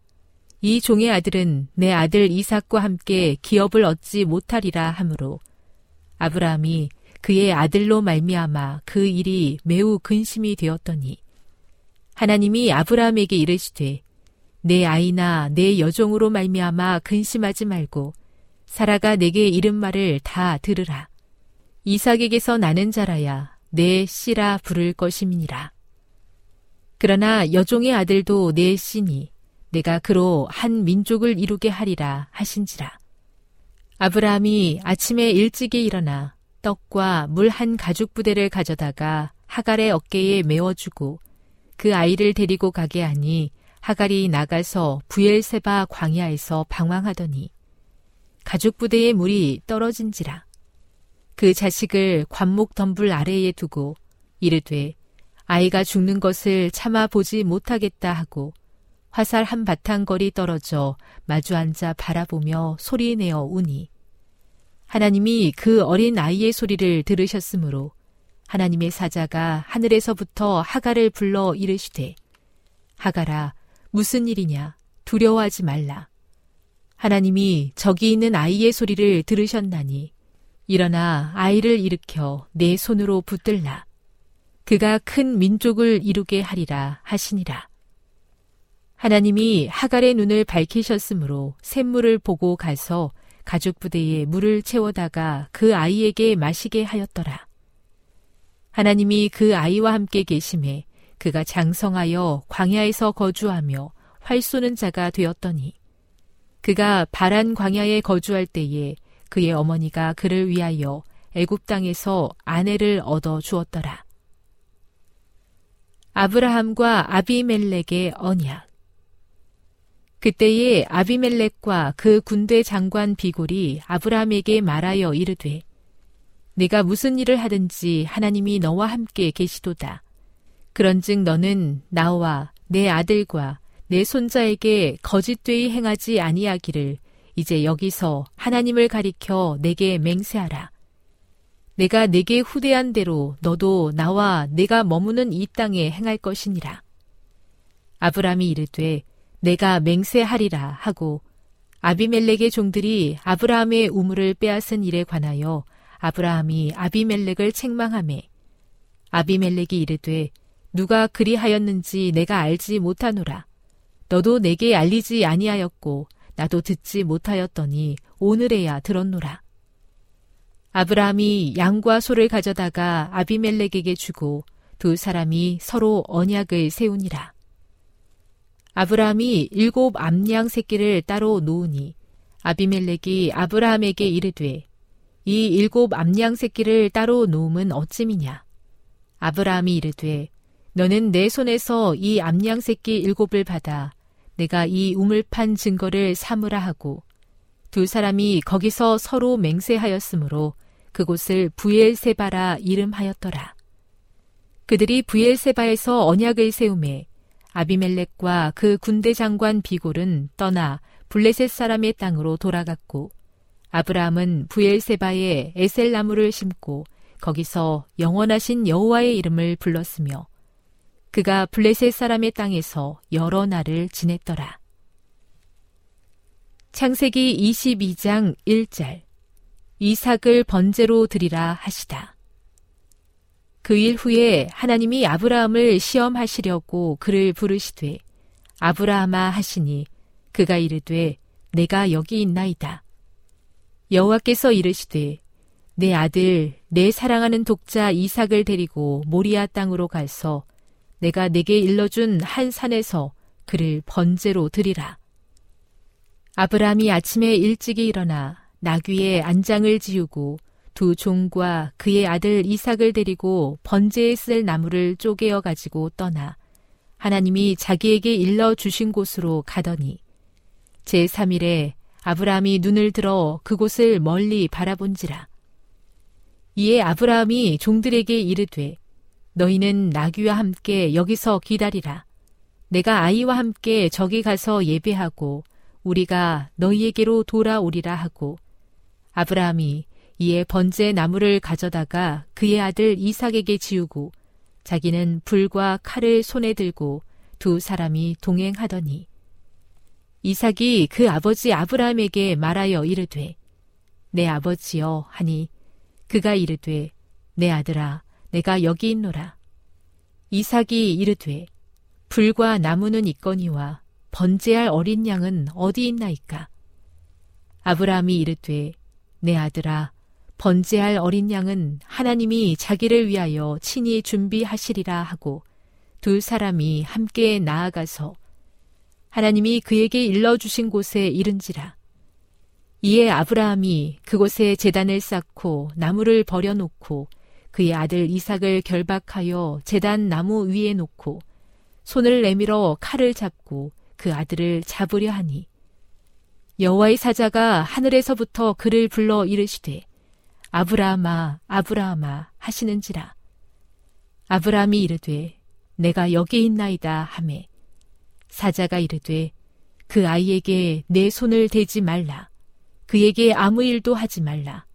이 종의 아들은 내 아들 이삭과 함께 기업을 얻지 못하리라 하므로 아브라함이 그의 아들로 말미암아 그 일이 매우 근심이 되었더니 하나님이 아브라함에게 이르시되 내 아이나 내 여종으로 말미암아 근심하지 말고 사라가 내게 이른 말을 다 들으라. 이삭에게서 나는 자라야 내 씨라 부를 것임이니라. 그러나 여종의 아들도 내 씨니 내가 그로 한 민족을 이루게 하리라 하신지라. 아브라함이 아침에 일찍이 일어나 떡과 물 한 가죽 부대를 가져다가 하갈의 어깨에 메워주고 그 아이를 데리고 가게 하니 하갈이 나가서 부엘세바 광야에서 방황하더니 가죽 부대의 물이 떨어진지라. 그 자식을 관목 덤불 아래에 두고 이르되 아이가 죽는 것을 참아 보지 못하겠다 하고 화살 한 바탕 거리 떨어져 마주 앉아 바라보며 소리내어 우니. 하나님이 그 어린 아이의 소리를 들으셨으므로 하나님의 사자가 하늘에서부터 하가를 불러 이르시되 하가라 무슨 일이냐? 두려워하지 말라 하나님이 저기 있는 아이의 소리를 들으셨나니 일어나 아이를 일으켜 내 손으로 붙들라. 그가 큰 민족을 이루게 하리라 하시니라. 하나님이 하갈의 눈을 밝히셨으므로 샘물을 보고 가서 가죽 부대에 물을 채워다가 그 아이에게 마시게 하였더라. 하나님이 그 아이와 함께 계심에 그가 장성하여 광야에서 거주하며 활 쏘는 자가 되었더니 그가 바란 광야에 거주할 때에 그의 어머니가 그를 위하여 애굽 땅에서 아내를 얻어 주었더라. 아브라함과 아비멜렉의 언약 그때에 아비멜렉과 그 군대 장관 비골이 아브라함에게 말하여 이르되 네가 무슨 일을 하든지 하나님이 너와 함께 계시도다. 그런즉 너는 나와 내 아들과 내 손자에게 거짓되이 행하지 아니하기를 이제 여기서 하나님을 가리켜 내게 맹세하라. 내가 내게 후대한 대로 너도 나와 내가 머무는 이 땅에 행할 것이니라. 아브람이 이르되 내가 맹세하리라 하고 아비멜렉의 종들이 아브라함의 우물을 빼앗은 일에 관하여 아브라함이 아비멜렉을 책망하매 아비멜렉이 이르되 누가 그리하였는지 내가 알지 못하노라. 너도 내게 알리지 아니하였고 나도 듣지 못하였더니 오늘에야 들었노라. 아브라함이 양과 소를 가져다가 아비멜렉에게 주고 두 사람이 서로 언약을 세우니라. 아브라함이 일곱 암양 새끼를 따로 놓으니 아비멜렉이 아브라함에게 이르되 이 일곱 암양 새끼를 따로 놓음은 어찜이냐. 아브라함이 이르되 너는 내 손에서 이 암양 새끼 일곱을 받아 내가 이 우물 판 증거를 삼으라 하고 두 사람이 거기서 서로 맹세하였으므로 그곳을 브엘세바라 이름하였더라. 그들이 브엘세바에서 언약을 세우매 아비멜렉과 그 군대 장관 비골은 떠나 블레셋 사람의 땅으로 돌아갔고 아브라함은 부엘세바에 에셀나무를 심고 거기서 영원하신 여호와의 이름을 불렀으며 그가 블레셋 사람의 땅에서 여러 날을 지냈더라. 창세기 22장 1절 이삭을 번제로 드리라 하시다. 그 일 후에 하나님이 아브라함을 시험하시려고 그를 부르시되 아브라함아 하시니 그가 이르되 내가 여기 있나이다. 여호와께서 이르시되 내 아들 내 사랑하는 독자 이삭을 데리고 모리아 땅으로 가서 내가 내게 일러준 한 산에서 그를 번제로 드리라. 아브라함이 아침에 일찍이 일어나 나귀의 안장을 지우고 두 종과 그의 아들 이삭을 데리고 번제에 쓸 나무를 쪼개어 가지고 떠나 하나님이 자기에게 일러 주신 곳으로 가더니 제3일에 아브라함이 눈을 들어 그곳을 멀리 바라본지라. 이에 아브라함이 종들에게 이르되 너희는 나귀와 함께 여기서 기다리라. 내가 아이와 함께 저기 가서 예배하고 우리가 너희에게로 돌아오리라 하고 아브라함이 이에 번제 나무를 가져다가 그의 아들 이삭에게 지우고 자기는 불과 칼을 손에 들고 두 사람이 동행하더니 이삭이 그 아버지 아브라함에게 말하여 이르되 내 아버지여 하니 그가 이르되 내 아들아 내가 여기 있노라 이삭이 이르되 불과 나무는 있거니와 번제할 어린 양은 어디 있나이까 아브라함이 이르되 내 아들아 번제할 어린 양은 하나님이 자기를 위하여 친히 준비하시리라 하고 두 사람이 함께 나아가서 하나님이 그에게 일러 주신 곳에 이른지라. 이에 아브라함이 그곳에 재단을 쌓고 나무를 버려 놓고 그의 아들 이삭을 결박하여 재단 나무 위에 놓고 손을 내밀어 칼을 잡고 그 아들을 잡으려 하니 여호와의 사자가 하늘에서부터 그를 불러 이르시되 아브라함아 아브라함아 하시는지라. 아브라함이 이르되 내가 여기 있나이다 하매 사자가 이르되 그 아이에게 내 손을 대지 말라. 그에게 아무 일도 하지 말라.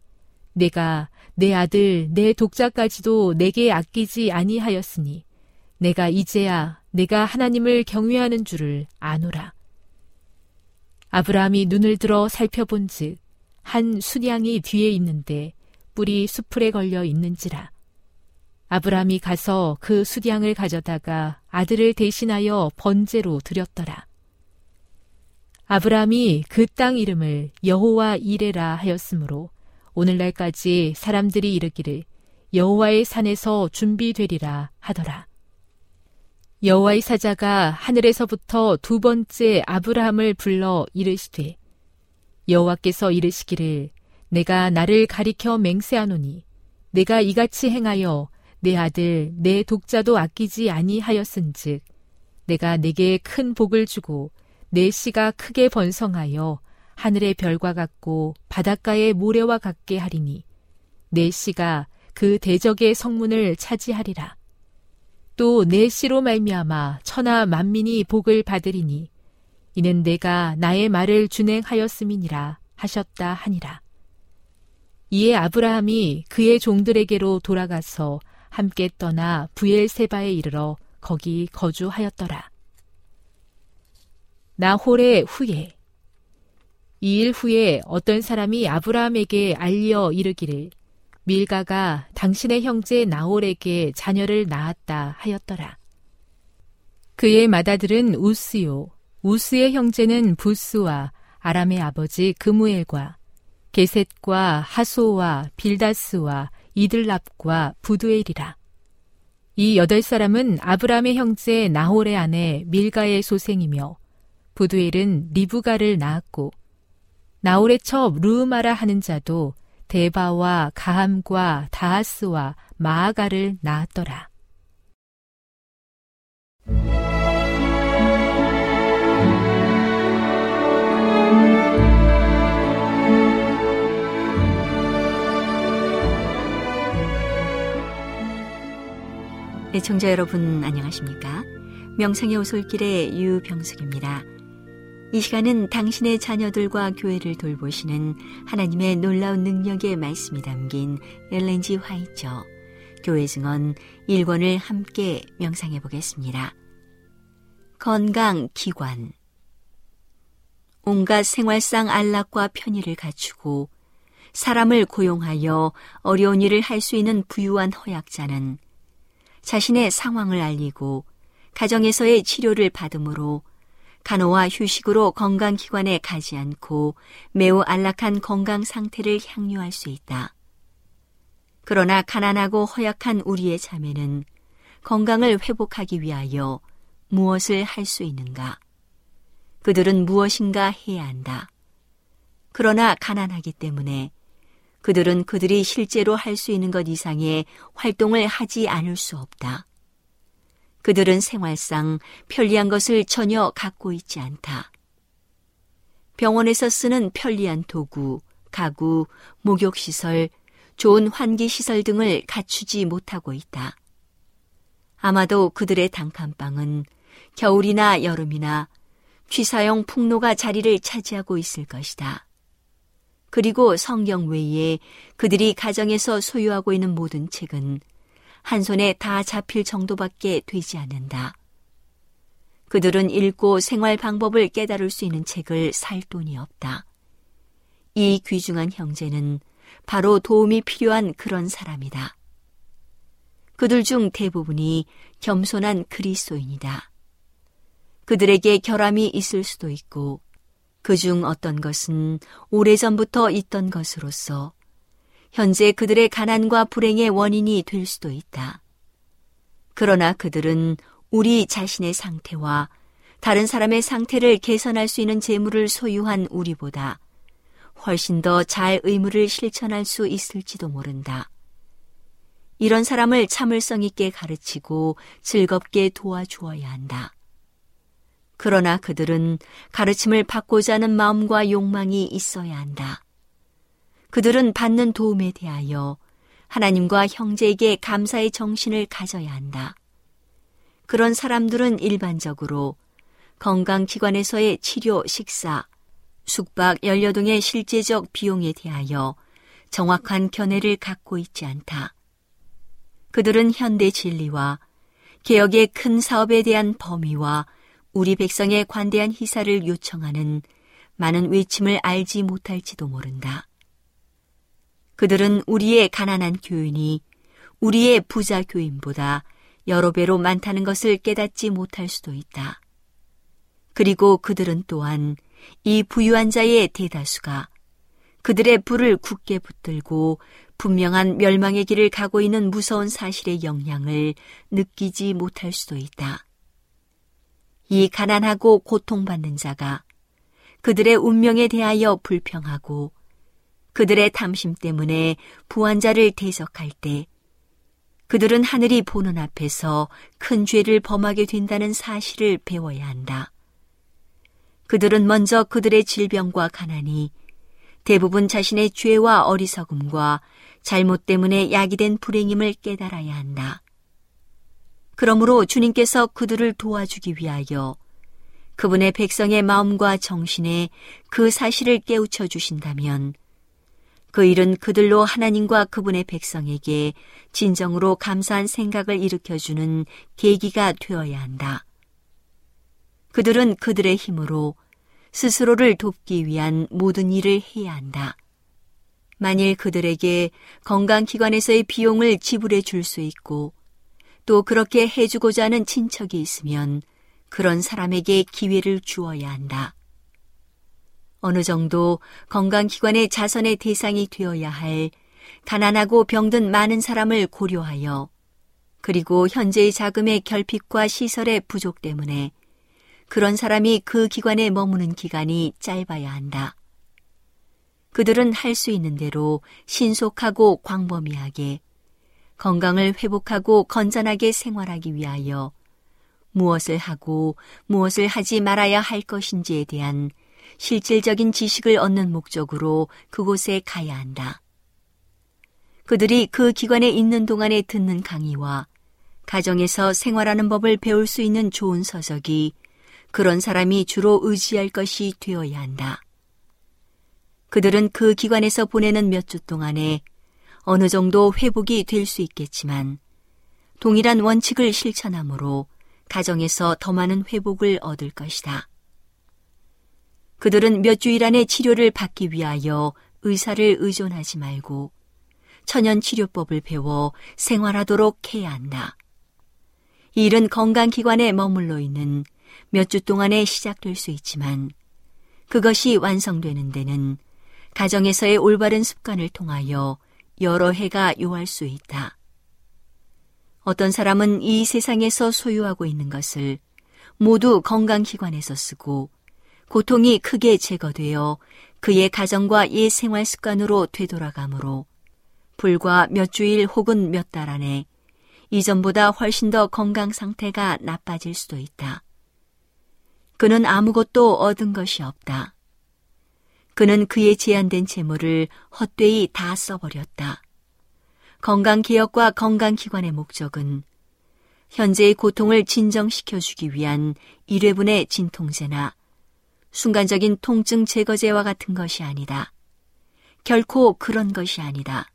내가 내 아들 내 독자까지도 내게 아끼지 아니하였으니 내가 이제야 내가 하나님을 경외하는 줄을 아노라 아브라함이 눈을 들어 살펴본즉 한 순양이 뒤에 있는데 뿔이 수풀에 걸려 있는지라. 아브라함이 가서 그 수량을 가져다가 아들을 대신하여 번제로 드렸더라. 아브라함이 그 땅 이름을 여호와 이레라 하였으므로 오늘날까지 사람들이 이르기를 여호와의 산에서 준비되리라 하더라. 여호와의 사자가 하늘에서부터 두 번째 아브라함을 불러 이르시되 여호와께서 이르시기를 내가 나를 가리켜 맹세하노니 내가 이같이 행하여 내 아들 내 독자도 아끼지 아니하였은즉 내가 내게 큰 복을 주고 내 씨가 크게 번성하여 하늘의 별과 같고 바닷가의 모래와 같게 하리니 내 씨가 그 대적의 성문을 차지하리라. 또 내 씨로 말미암아 천하 만민이 복을 받으리니 이는 내가 나의 말을 준행하였음이니라 하셨다 하니라. 이에 아브라함이 그의 종들에게로 돌아가서 함께 떠나 부엘세바에 이르러 거기 거주하였더라. 나홀의 후에 이 일 후에 어떤 사람이 아브라함에게 알려 이르기를 밀가가 당신의 형제 나홀에게 자녀를 낳았다 하였더라. 그의 맏아들은 우스요, 우스의 형제는 부스와 아람의 아버지 그무엘과 게셋과 하소와 빌다스와 이들랍과 부두엘이라. 이 여덟 사람은 아브라함의 형제 나홀의 아내 밀가의 소생이며 부두엘은 리브가를 낳았고 나홀의 첩 루마라 하는 자도 데바와 가함과 다하스와 마아가를 낳았더라.
애청자 여러분 안녕하십니까? 명상의 오솔길의 유병숙입니다. 이 시간은 당신의 자녀들과 교회를 돌보시는 하나님의 놀라운 능력의 말씀이 담긴 엘렌지 화이처 교회 증언 1권을 함께 명상해 보겠습니다. 건강 기관 온갖 생활상 안락과 편의를 갖추고 사람을 고용하여 어려운 일을 할 수 있는 부유한 허약자는 자신의 상황을 알리고 가정에서의 치료를 받음으로 간호와 휴식으로 건강기관에 가지 않고 매우 안락한 건강 상태를 향유할 수 있다. 그러나 가난하고 허약한 우리의 자매는 건강을 회복하기 위하여 무엇을 할 수 있는가? 그들은 무엇인가 해야 한다. 그러나 가난하기 때문에 그들은 그들이 실제로 할 수 있는 것 이상의 활동을 하지 않을 수 없다. 그들은 생활상 편리한 것을 전혀 갖고 있지 않다. 병원에서 쓰는 편리한 도구, 가구, 목욕시설, 좋은 환기시설 등을 갖추지 못하고 있다. 아마도 그들의 단칸방은 겨울이나 여름이나 취사용 풍로가 자리를 차지하고 있을 것이다. 그리고 성경 외에 그들이 가정에서 소유하고 있는 모든 책은 한 손에 다 잡힐 정도밖에 되지 않는다. 그들은 읽고 생활 방법을 깨달을 수 있는 책을 살 돈이 없다. 이 귀중한 형제는 바로 도움이 필요한 그런 사람이다. 그들 중 대부분이 겸손한 그리스도인이다. 그들에게 결함이 있을 수도 있고 그 중 어떤 것은 오래전부터 있던 것으로서 현재 그들의 가난과 불행의 원인이 될 수도 있다. 그러나 그들은 우리 자신의 상태와 다른 사람의 상태를 개선할 수 있는 재물을 소유한 우리보다 훨씬 더 잘 의무를 실천할 수 있을지도 모른다. 이런 사람을 참을성 있게 가르치고 즐겁게 도와주어야 한다. 그러나 그들은 가르침을 받고자 하는 마음과 욕망이 있어야 한다. 그들은 받는 도움에 대하여 하나님과 형제에게 감사의 정신을 가져야 한다. 그런 사람들은 일반적으로 건강기관에서의 치료, 식사, 숙박, 연료 등의 실제적 비용에 대하여 정확한 견해를 갖고 있지 않다. 그들은 현대 진리와 개혁의 큰 사업에 대한 범위와 우리 백성의 관대한 희사를 요청하는 많은 외침을 알지 못할지도 모른다. 그들은 우리의 가난한 교인이 우리의 부자 교인보다 여러 배로 많다는 것을 깨닫지 못할 수도 있다. 그리고 그들은 또한 이 부유한 자의 대다수가 그들의 불을 굳게 붙들고 분명한 멸망의 길을 가고 있는 무서운 사실의 영향을 느끼지 못할 수도 있다. 이 가난하고 고통받는 자가 그들의 운명에 대하여 불평하고 그들의 탐심 때문에 부한자를 대적할 때 그들은 하늘이 보는 앞에서 큰 죄를 범하게 된다는 사실을 배워야 한다. 그들은 먼저 그들의 질병과 가난이 대부분 자신의 죄와 어리석음과 잘못 때문에 야기된 불행임을 깨달아야 한다. 그러므로 주님께서 그들을 도와주기 위하여 그분의 백성의 마음과 정신에 그 사실을 깨우쳐 주신다면 그 일은 그들로 하나님과 그분의 백성에게 진정으로 감사한 생각을 일으켜주는 계기가 되어야 한다. 그들은 그들의 힘으로 스스로를 돕기 위한 모든 일을 해야 한다. 만일 그들에게 건강기관에서의 비용을 지불해 줄 수 있고 또 그렇게 해주고자 하는 친척이 있으면 그런 사람에게 기회를 주어야 한다. 어느 정도 건강기관의 자선의 대상이 되어야 할 가난하고 병든 많은 사람을 고려하여 그리고 현재의 자금의 결핍과 시설의 부족 때문에 그런 사람이 그 기관에 머무는 기간이 짧아야 한다. 그들은 할 수 있는 대로 신속하고 광범위하게 건강을 회복하고 건전하게 생활하기 위하여 무엇을 하고 무엇을 하지 말아야 할 것인지에 대한 실질적인 지식을 얻는 목적으로 그곳에 가야 한다. 그들이 그 기관에 있는 동안에 듣는 강의와 가정에서 생활하는 법을 배울 수 있는 좋은 서적이 그런 사람이 주로 의지할 것이 되어야 한다. 그들은 그 기관에서 보내는 몇 주 동안에 어느 정도 회복이 될 수 있겠지만 동일한 원칙을 실천함으로 가정에서 더 많은 회복을 얻을 것이다. 그들은 몇 주일 안에 치료를 받기 위하여 의사를 의존하지 말고 천연 치료법을 배워 생활하도록 해야 한다. 이 일은 건강기관에 머물러 있는 몇 주 동안에 시작될 수 있지만 그것이 완성되는 데는 가정에서의 올바른 습관을 통하여 여러 해가 요할 수 있다. 어떤 사람은 이 세상에서 소유하고 있는 것을 모두 건강기관에서 쓰고 고통이 크게 제거되어 그의 가정과 옛 생활 습관으로 되돌아가므로 불과 몇 주일 혹은 몇 달 안에 이전보다 훨씬 더 건강 상태가 나빠질 수도 있다. 그는 아무것도 얻은 것이 없다. 그는 그의 제한된 재물을 헛되이 다 써버렸다. 건강개혁과 건강기관의 목적은 현재의 고통을 진정시켜주기 위한 일회분의 진통제나 순간적인 통증 제거제와 같은 것이 아니다. 결코 그런 것이 아니다.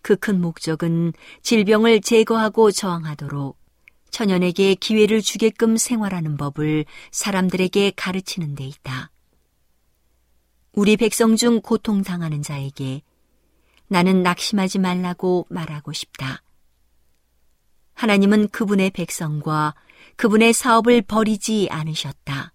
그 큰 목적은 질병을 제거하고 저항하도록 천연에게 기회를 주게끔 생활하는 법을 사람들에게 가르치는 데 있다. 우리 백성 중 고통당하는 자에게 나는 낙심하지 말라고 말하고 싶다. 하나님은 그분의 백성과 그분의 사업을 버리지 않으셨다.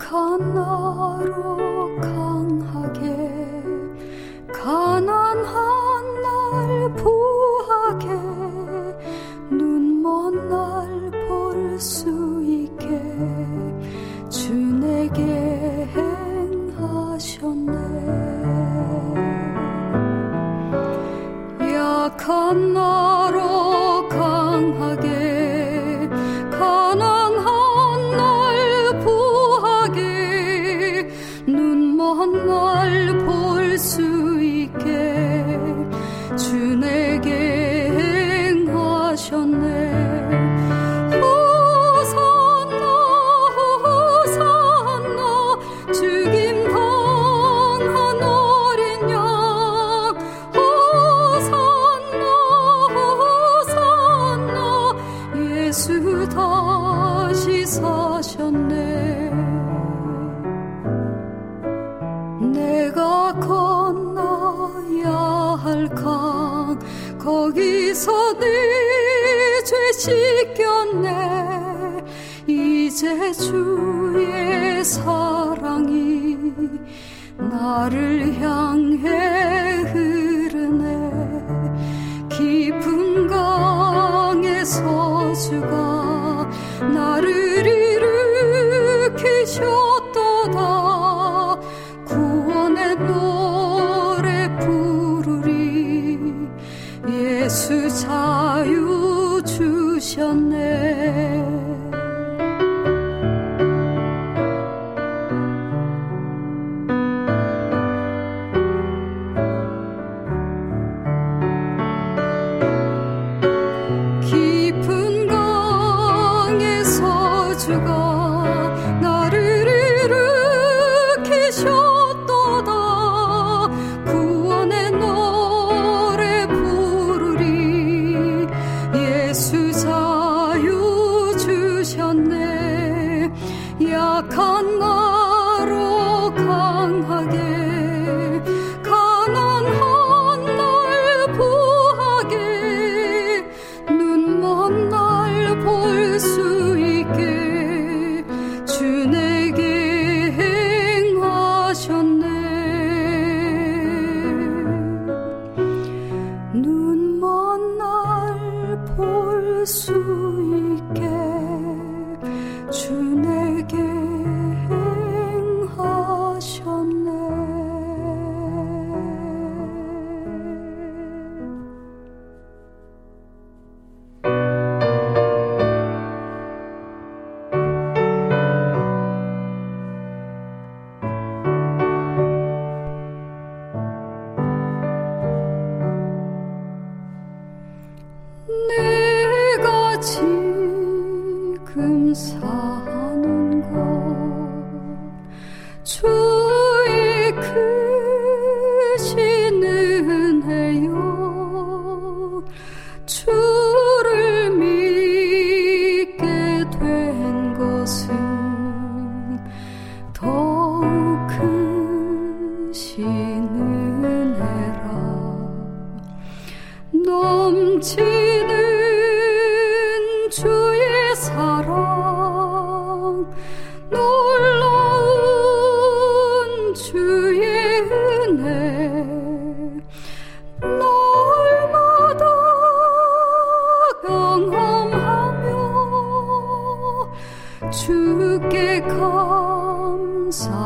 약한 나로 강하게 가난한 날 부하게 눈먼 날 볼 수 있게 주 내게 행하셨네. 약한 나 감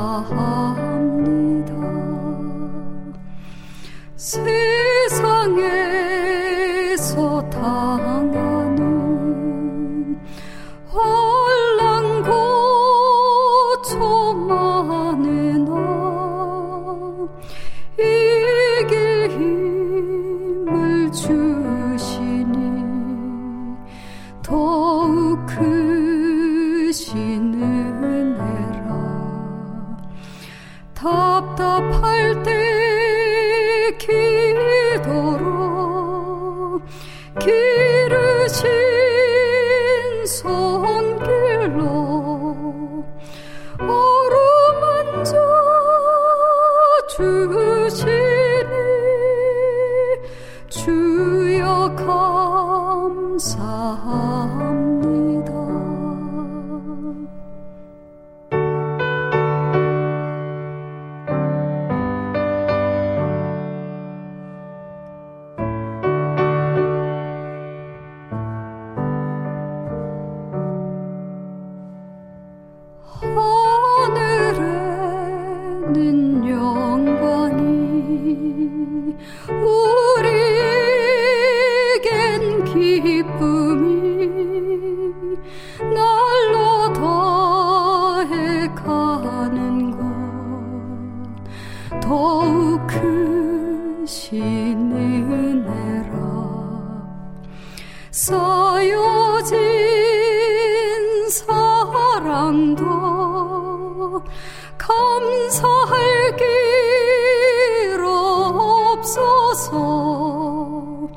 없어서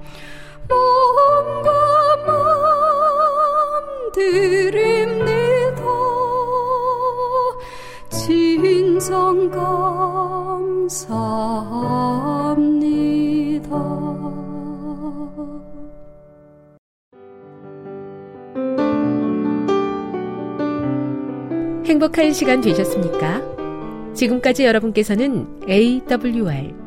몸과 마음 드립니다. 진정 감사합니다.
행복한 시간 되셨습니까? 지금까지 여러분께서는 AWR